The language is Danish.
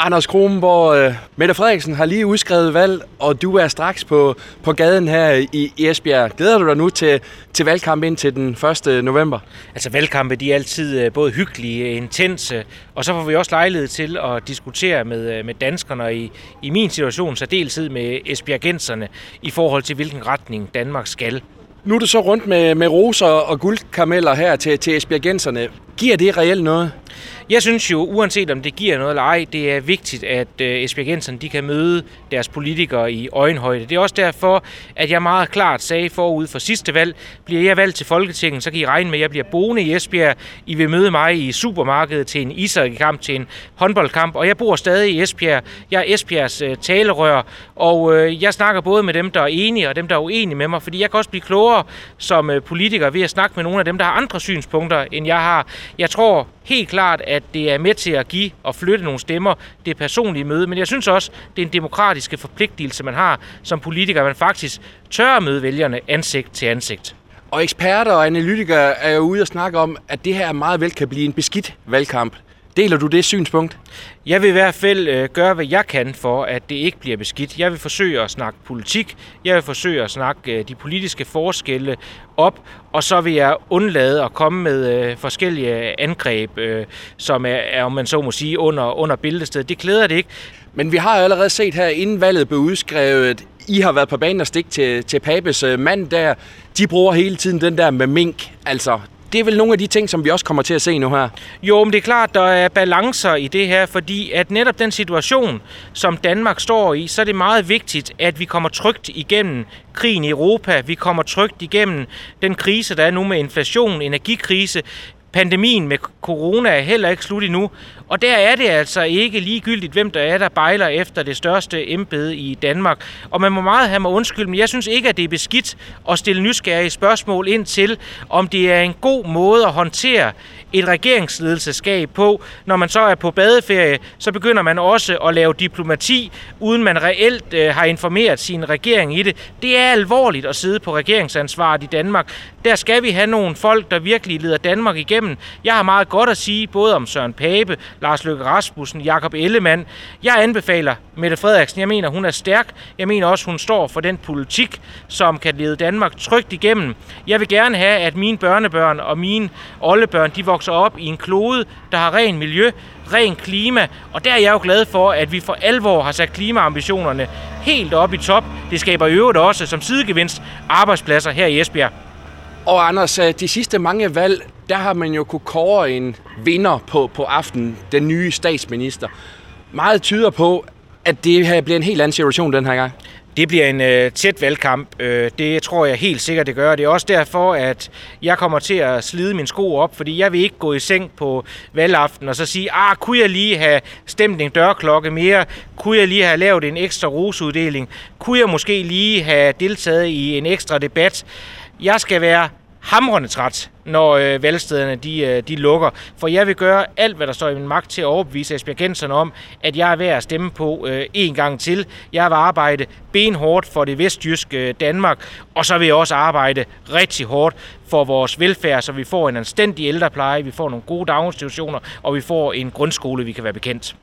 Anders Kronborg, øh, Mette Frederiksen har lige udskrevet valg, og du er straks på, på gaden her i, i Esbjerg. Glæder du dig nu til, til valgkamp ind til den 1. november? Altså valgkampe, de er altid øh, både hyggelige, intense, og så får vi også lejlighed til at diskutere med, øh, med danskerne, og i, i min situation så deltid med esbjergenserne, i forhold til hvilken retning Danmark skal. Nu er du så rundt med, med roser og guldkarameller her til, til esbjergenserne. Giver det reelt noget? Jeg synes jo, uanset om det giver noget eller ej, det er vigtigt, at øh, de kan møde deres politikere i øjenhøjde. Det er også derfor, at jeg meget klart sagde forud for sidste valg, bliver jeg valgt til Folketinget, så kan I regne med, at jeg bliver boende i Esbjerg. I vil møde mig i supermarkedet til en ishockeykamp, til en håndboldkamp, og jeg bor stadig i Esbjerg. Jeg er Esbjergs øh, talerør, og øh, jeg snakker både med dem, der er enige og dem, der er uenige med mig, fordi jeg kan også blive klogere som øh, politiker ved at snakke med nogle af dem, der har andre synspunkter, end jeg har. Jeg tror helt klart, at det er med til at give og flytte nogle stemmer, det personlige møde, men jeg synes også, det er en demokratiske forpligtelse, man har som politiker, at man faktisk tør at møde vælgerne ansigt til ansigt. Og eksperter og analytikere er jo ude og snakke om, at det her meget vel kan blive en beskidt valgkamp. Deler du det synspunkt? Jeg vil i hvert fald øh, gøre, hvad jeg kan for, at det ikke bliver beskidt. Jeg vil forsøge at snakke politik. Jeg vil forsøge at snakke øh, de politiske forskelle op. Og så vil jeg undlade at komme med øh, forskellige angreb, øh, som er, er, om man så må sige, under, under bæltestedet. Det klæder det ikke. Men vi har jo allerede set her, inden valget blev udskrevet, I har været på banen og stik til, til Papes øh, mand der. De bruger hele tiden den der med mink. Altså, det er vel nogle af de ting, som vi også kommer til at se nu her. Jo, men det er klart, der er balancer i det her, fordi at netop den situation, som Danmark står i, så er det meget vigtigt, at vi kommer trygt igennem krigen i Europa. Vi kommer trygt igennem den krise, der er nu med inflation, energikrise. Pandemien med corona er heller ikke slut endnu, og der er det altså ikke ligegyldigt, hvem der er, der bejler efter det største embede i Danmark. Og man må meget have mig undskyld, men jeg synes ikke, at det er beskidt at stille nysgerrige spørgsmål ind til, om det er en god måde at håndtere et regeringsledelseskab på. Når man så er på badeferie, så begynder man også at lave diplomati, uden man reelt øh, har informeret sin regering i det. Det er alvorligt at sidde på regeringsansvaret i Danmark. Der skal vi have nogle folk, der virkelig leder Danmark igennem. Jeg har meget godt at sige, både om Søren Pape, Lars Løkke Rasmussen, Jakob Ellemann. Jeg anbefaler Mette Frederiksen. Jeg mener, hun er stærk. Jeg mener også, hun står for den politik, som kan lede Danmark trygt igennem. Jeg vil gerne have, at mine børnebørn og mine oldebørn, de vokser op i en klode, der har ren miljø, ren klima, og der er jeg jo glad for, at vi for alvor har sat klimaambitionerne helt op i top. Det skaber i øvrigt også som sidegevinst arbejdspladser her i Esbjerg. Og Anders, øh, de sidste mange valg, der har man jo kunne kåre en vinder på, på aftenen, den nye statsminister. Meget tyder på, at det her bliver en helt anden situation den her gang. Det bliver en øh, tæt valgkamp. Øh, det tror jeg helt sikkert, det gør. Det er også derfor, at jeg kommer til at slide min sko op, fordi jeg vil ikke gå i seng på valgaften og så sige, ah, kunne jeg lige have stemt en dørklokke mere? Kunne jeg lige have lavet en ekstra roseuddeling? Kunne jeg måske lige have deltaget i en ekstra debat? Jeg skal være hamrende træt, når øh, valgstederne de, øh, de lukker. For jeg vil gøre alt, hvad der står i min magt til at overbevise Esbjergenserne om, at jeg er værd at stemme på øh, en gang til. Jeg vil arbejde benhårdt for det vestjyske øh, Danmark, og så vil jeg også arbejde rigtig hårdt for vores velfærd, så vi får en anstændig ældrepleje, vi får nogle gode daginstitutioner, og vi får en grundskole, vi kan være bekendt.